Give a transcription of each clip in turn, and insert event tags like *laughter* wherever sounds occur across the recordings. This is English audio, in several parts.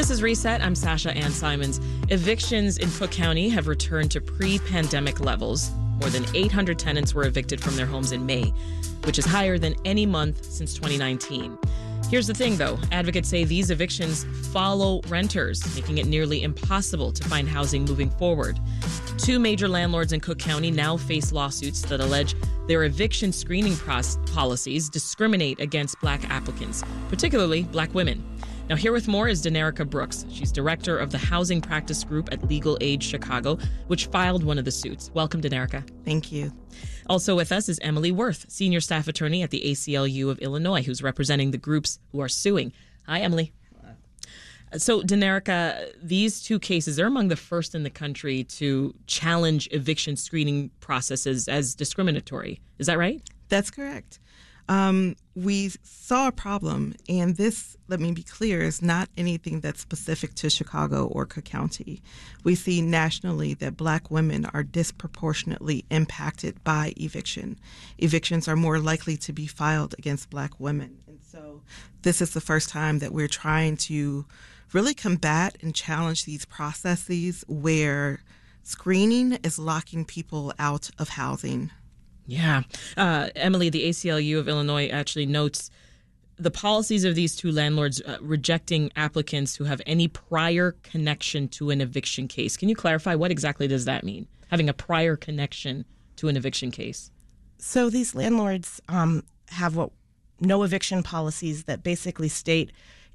This is Reset. I'm Sasha Ann Simons. Evictions in Cook County have returned to pre pandemic levels. More than 800 tenants were evicted from their homes in May, which is higher than any month since 2019. Here's the thing, though advocates say these evictions follow renters, making it nearly impossible to find housing moving forward. Two major landlords in Cook County now face lawsuits that allege their eviction screening policies discriminate against black applicants, particularly black women. Now, here with more is Denerica Brooks. She's director of the Housing Practice Group at Legal Aid Chicago, which filed one of the suits. Welcome, Denerica. Thank you. Also with us is Emily Werth, senior staff attorney at the ACLU of Illinois, who's representing the groups who are suing. Hi, Emily. So, Denerica, these two cases are among the first in the country to challenge eviction screening processes as discriminatory. Is that right? That's correct um, we saw a problem, and this, let me be clear, is not anything that's specific to Chicago or Cook County. We see nationally that black women are disproportionately impacted by eviction. Evictions are more likely to be filed against black women. And so this is the first time that we're trying to really combat and challenge these processes where screening is locking people out of housing yeah. Uh, Emily, the ACLU of Illinois actually notes the policies of these two landlords uh, rejecting applicants who have any prior connection to an eviction case. Can you clarify what exactly does that mean? Having a prior connection to an eviction case. So these landlords um, have what no eviction policies that basically state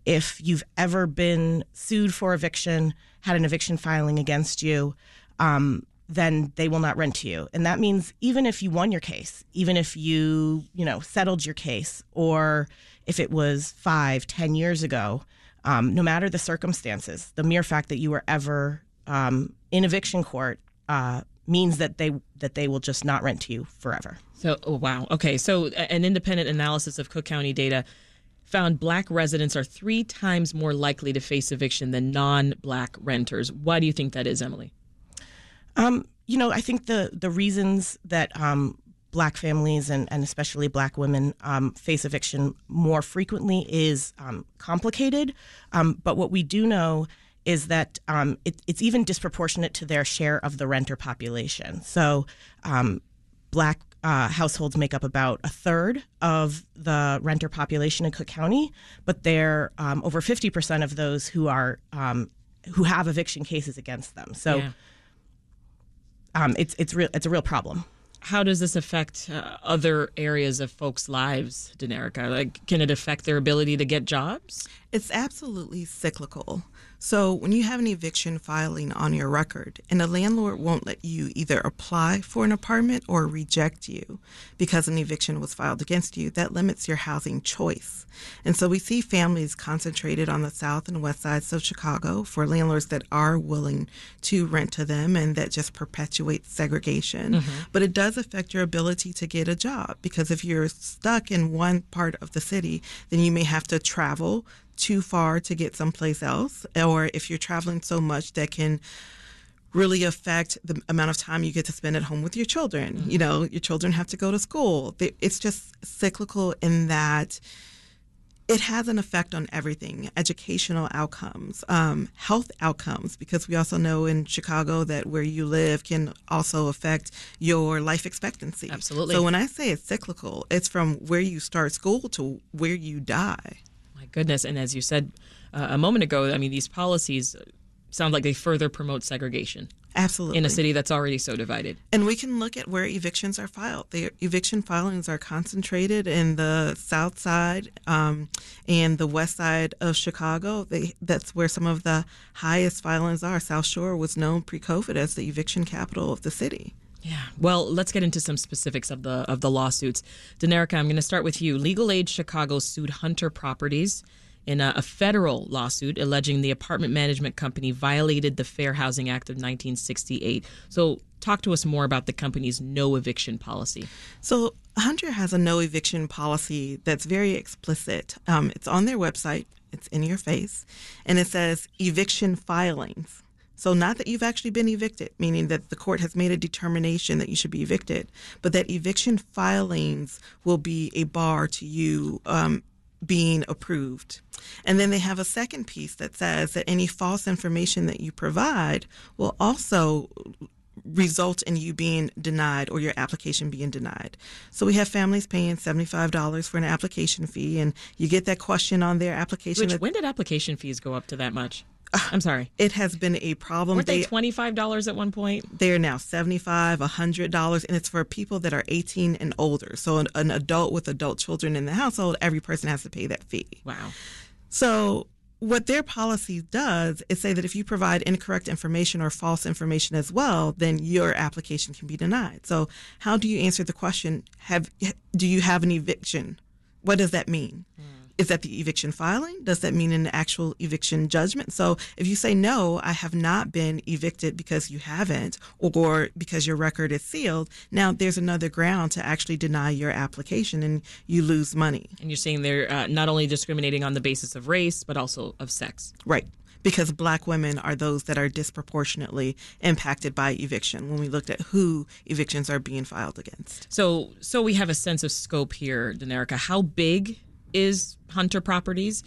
if you've ever been sued for eviction, had an eviction filing against you, um, then they will not rent to you. And that means even if you won your case, even if you, you know, settled your case, or if it was five, ten years ago, um, no matter the circumstances, the mere fact that you were ever um, in eviction court uh, means that they that they will just not rent to you forever. So, oh, wow. Okay. So, an independent analysis of Cook County data found black residents are three times more likely to face eviction than non-black renters. Why do you think that is, Emily? Um, you know, I think the the reasons that um, black families and, and especially black women um, face eviction more frequently is um, complicated. Um, but what we do know is that um, it, it's even disproportionate to their share of the renter population. So, um, black uh, households make up about a third of the renter population in Cook County, but they're over 50% of those who are who have eviction cases against them. So. Yeah um, it's it's real it's a real problem. How does this affect uh, other areas of folks' lives, Denerica? Like, can it affect their ability to get jobs? It's absolutely cyclical. So when you have an eviction filing on your record and a landlord won't let you either apply for an apartment or reject you because an eviction was filed against you, that limits your housing choice. And so we see families concentrated on the south and west sides of Chicago for landlords that are willing to rent to them and that just perpetuates segregation. Mm-hmm. But it does affect your ability to get a job because if you're stuck in one part of the city, then you may have to travel too far to get someplace else, or if you're traveling so much that can really affect the amount of time you get to spend at home with your children. Mm-hmm. You know, your children have to go to school. It's just cyclical in that it has an effect on everything educational outcomes, um, health outcomes, because we also know in Chicago that where you live can also affect your life expectancy. Absolutely. So when I say it's cyclical, it's from where you start school to where you die goodness. And as you said uh, a moment ago, I mean, these policies sound like they further promote segregation. Absolutely. In a city that's already so divided. And we can look at where evictions are filed. The eviction filings are concentrated in the south side um, and the west side of Chicago. They, that's where some of the highest filings are. South Shore was known pre COVID as the eviction capital of the city. Yeah. Well, let's get into some specifics of the of the lawsuits. Denerica, I'm going to start with you. Legal Aid Chicago sued Hunter Properties in a, a, federal lawsuit alleging the apartment management company violated the Fair Housing Act of 1968. So, talk to us more about the company's no eviction policy. So, Hunter has a no eviction policy that's very explicit. Um, it's on their website. It's in your face, and it says eviction filings so, not that you've actually been evicted, meaning that the court has made a determination that you should be evicted, but that eviction filings will be a bar to you um, being approved. And then they have a second piece that says that any false information that you provide will also result in you being denied or your application being denied. So we have families paying $75 for an application fee and you get that question on their application. Which when did application fees go up to that much? Uh, I'm sorry. it has been a problem. Weren't they twenty five dollars at one point? they're now 75 $100 and it's for people that are 18 and older so an, an adult with adult children in the household every person has to pay that fee Wow. so what their policy does is say that if you provide incorrect information or false information as well then your application can be denied so how do you answer the question have do you have an eviction what does that mean hmm. Is that the eviction filing? Does that mean an actual eviction judgment? So if you say no, I have not been evicted because you haven't, or because your record is sealed, now there's another ground to actually deny your application and you lose money. And you're saying they're uh, not only discriminating on the basis of race, but also of sex. Right. Because black women are those that are disproportionately impacted by eviction when we looked at who evictions are being filed against. So, so we have a sense of scope here, Denerica. How big is Hunter Properties,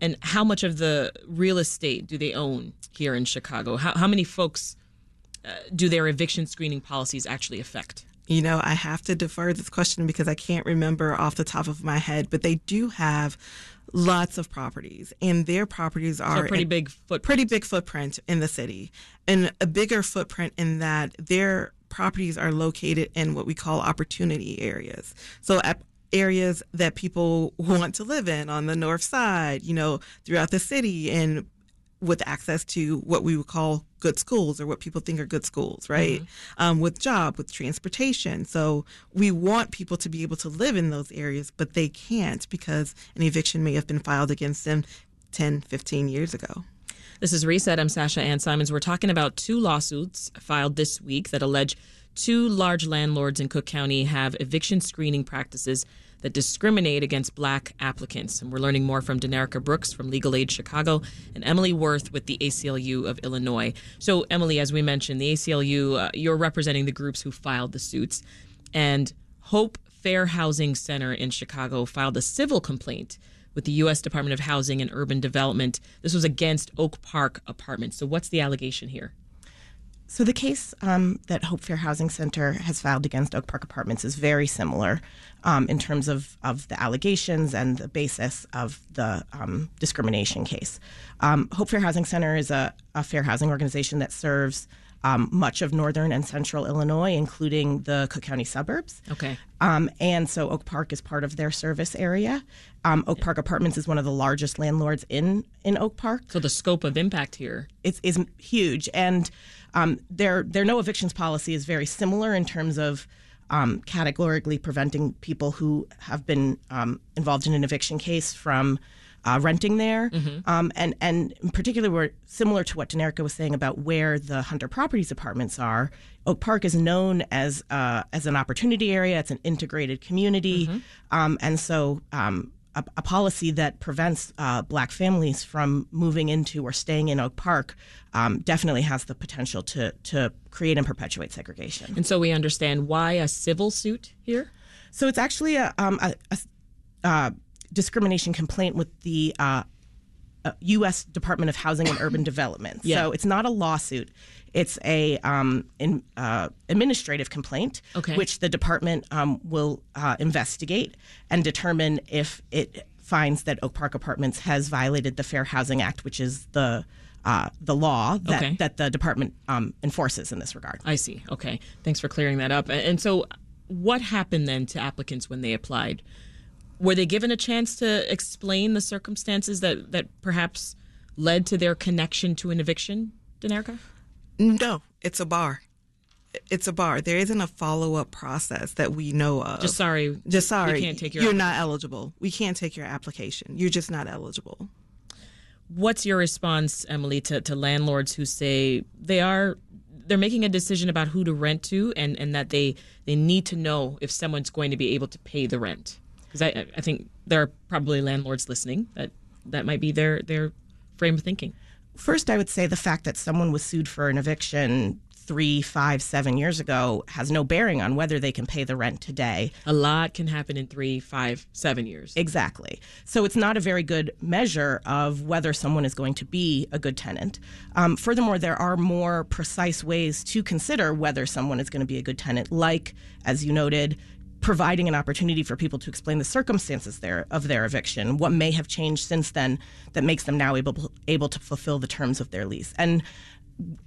and how much of the real estate do they own here in Chicago? How, how many folks uh, do their eviction screening policies actually affect? You know, I have to defer this question because I can't remember off the top of my head, but they do have lots of properties, and their properties are So pretty big footprint. pretty big footprint in the city, and a bigger footprint in that their properties are located in what we call opportunity areas. So at areas that people *laughs* want to live in on the north side, you know, throughout the city and with access to what we would call good schools or what people think are good schools, right? Um, with job, with transportation. So we want people to be able to live in those areas, but they can't because an eviction may have been filed against them 10, 15 years ago. This is Reset. I'm Sasha Ann Simons. We're talking about two lawsuits filed this week that allege two large landlords in Cook County have eviction screening practices that discriminate against black applicants. And we're learning more from Danerica Brooks from Legal Aid Chicago and Emily Werth with the ACLU of Illinois. So, Emily, as we mentioned, the ACLU, uh, you're representing the groups who filed the suits. And Hope Fair Housing Center in Chicago filed a civil complaint with the U.S. Department of Housing and Urban Development. This was against Oak Park Apartments. So, what's the allegation here? So the case um, that Hope Fair Housing Center has filed against Oak Park Apartments is very similar um, in terms of, of the allegations and the basis of the um, discrimination case. Um, Hope Fair Housing Center is a, a fair housing organization that serves um, much of northern and central Illinois, including the Cook County suburbs. Okay. Um, and so Oak Park is part of their service area. Um, Oak Park Apartments is one of the largest landlords in, in Oak Park So, the scope of impact here. is, is huge. And um, their their no evictions policy is very similar in terms of um, categorically preventing people who have been um, involved in an eviction case from uh, renting there. Um, and and in particular, we're similar to what Danerica was saying about where the Hunter Properties apartments are. Oak Park is known as uh, as an opportunity area. It's an integrated community, um, and so. Um, a, a policy that prevents uh, black families from moving into or staying in Oak Park um, definitely has the potential to to create and perpetuate segregation. And so, we understand why a civil suit here? So it's actually a, um, a, a uh, discrimination complaint with the uh, uh, U.S. Department of Housing and Urban *coughs* Development. Yeah. So it's not a lawsuit; it's a um, in, uh, administrative complaint, Okay. which the department um, will uh, investigate and determine if it finds that Oak Park Apartments has violated the Fair Housing Act, which is the uh, the law that, Okay. that the department um, enforces in this regard. I see. Okay. Thanks for clearing that up. And so, what happened then to applicants when they applied? Were they given a chance to explain the circumstances that, that perhaps led to their connection to an eviction, Danerica? No, it's a bar. It's a bar. There isn't a follow up process that we know of. Just sorry. Just sorry. We can't take your You're not eligible. We can't take your application. You're just not eligible. What's your response, Emily, to, to landlords who say they are they're making a decision about who to rent to and, and that they, they need to know if someone's going to be able to pay the rent? Because I, I think there are probably landlords listening that that might be their, their frame of thinking. First, I would say the fact that someone was sued for an eviction three, five, seven years ago has no bearing on whether they can pay the rent today. A lot can happen in three, five, seven years. Exactly. So it's not a very good measure of whether someone is going to be a good tenant. Um, furthermore, there are more precise ways to consider whether someone is going to be a good tenant, like, as you noted, providing an opportunity for people to explain the circumstances there of their eviction, what may have changed since then that makes them now able able to fulfill the terms of their lease, and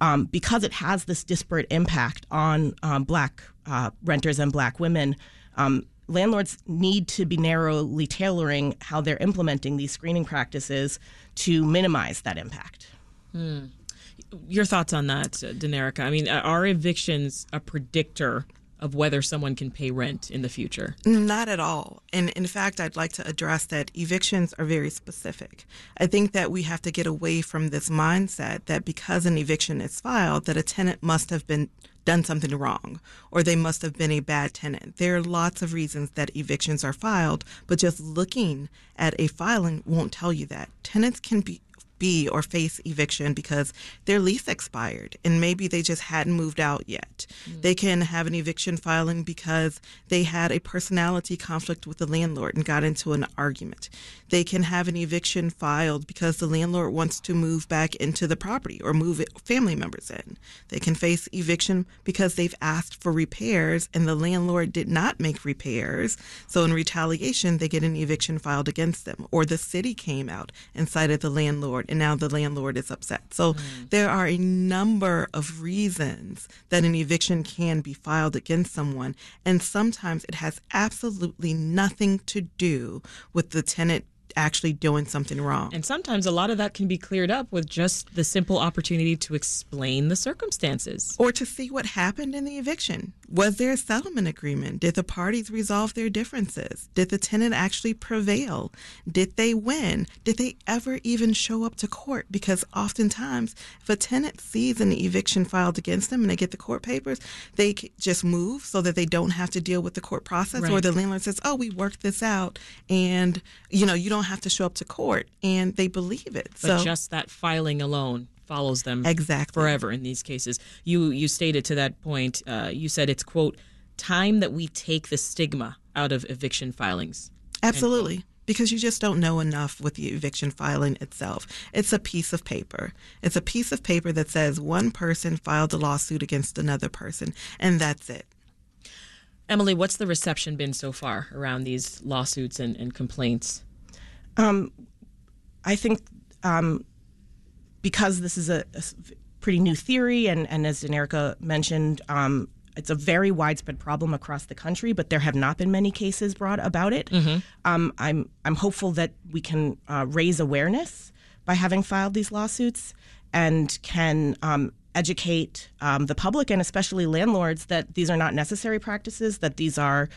um, because it has this disparate impact on um, black uh, renters and black women. Um, landlords need to be narrowly tailoring how they're implementing these screening practices to minimize that impact. Hmm. Your thoughts on that, Dinerica? I mean, are evictions a predictor of whether someone can pay rent in the future? Not at all. And in fact, I'd like to address that evictions are very specific. I think that we have to get away from this mindset that because an eviction is filed, that a tenant must have been done something wrong or they must have been a bad tenant. There are lots of reasons that evictions are filed, but just looking at a filing won't tell you that. Tenants can be be or face eviction because their lease expired and maybe they just hadn't moved out yet. Mm. They can have an eviction filing because they had a personality conflict with the landlord and got into an argument. They can have an eviction filed because the landlord wants to move back into the property or move family members in. They can face eviction because they've asked for repairs and the landlord did not make repairs. So in retaliation, they get an eviction filed against them. Or the city came out and cited the landlord and now the landlord is upset. So mm. there are a number of reasons that an eviction can be filed against someone, and sometimes it has absolutely nothing to do with the tenant actually doing something wrong. And sometimes a lot of that can be cleared up with just the simple opportunity to explain the circumstances or to see what happened in the eviction. Was there a settlement agreement? Did the parties resolve their differences? Did the tenant actually prevail? Did they win? Did they ever even show up to court? Because oftentimes, if a tenant sees an eviction filed against them and they get the court papers, they just move so that they don't have to deal with the court process. Right. Or the landlord says, "Oh, we worked this out," and you know, you don't have to show up to court, and they believe it. But so, just that filing alone follows them exactly forever in these cases. You you stated to that point. Uh, you said it's quote time that we take the stigma out of eviction filings. Absolutely. Because you just don't know enough with the eviction filing itself. It's a piece of paper. It's a piece of paper that says one person filed a lawsuit against another person, and that's it. Emily, what's the reception been so far around these lawsuits and, and complaints? Um, I think um, because this is a, a, pretty new theory, and, and as Dinerica mentioned, um, it's a very widespread problem across the country, but there have not been many cases brought about it. Mm-hmm. Um, I'm I'm hopeful that we can uh, raise awareness by having filed these lawsuits and can um, educate um, the public and especially landlords that these are not necessary practices, that these are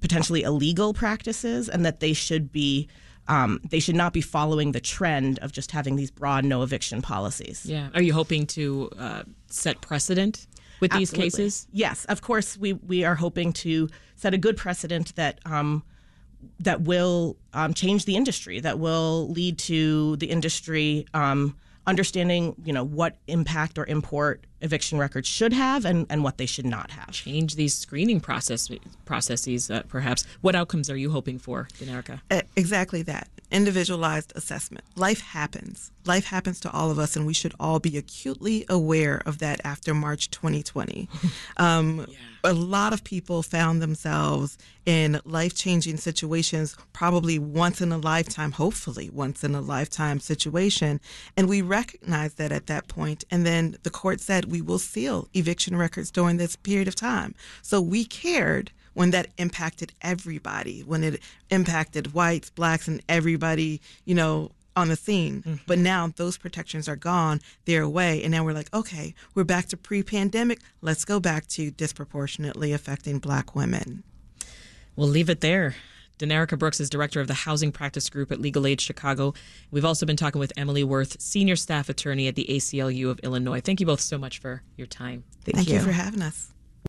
potentially illegal practices, and that they should be um, they should not be following the trend of just having these broad no eviction policies. Yeah. Are you hoping to uh, set precedent with these Absolutely. cases? Yes, of course. We we are hoping to set a good precedent that. Um, that will um, change the industry. That will lead to the industry um, understanding, you know, what impact or import eviction records should have and, and what they should not have. Change these screening process processes, uh, perhaps. What outcomes are you hoping for, Dinerica? exactly that. Individualized assessment. Life happens. Life happens to all of us, and we should all be acutely aware of that after March 2020. *laughs* Um, yeah. A lot of people found themselves in life changing situations, probably once in a lifetime, hopefully once in a lifetime situation. And we recognized that at that point. point, And then the court said, we will seal eviction records during this period of time. So we cared when that impacted everybody, when it impacted whites, blacks, and everybody, you know, on the scene. Mm-hmm. But now those protections are gone, they're away. And now we're like, okay, we're back to pre pandemic. Let's go back to disproportionately affecting black women. We'll leave it there. Dinerica Brooks is director of the Housing Practice Group at Legal Aid Chicago. We've also been talking with Emily Werth, senior staff attorney at the ACLU of Illinois. Thank you both so much for your time. Thank, Thank you. you for having us.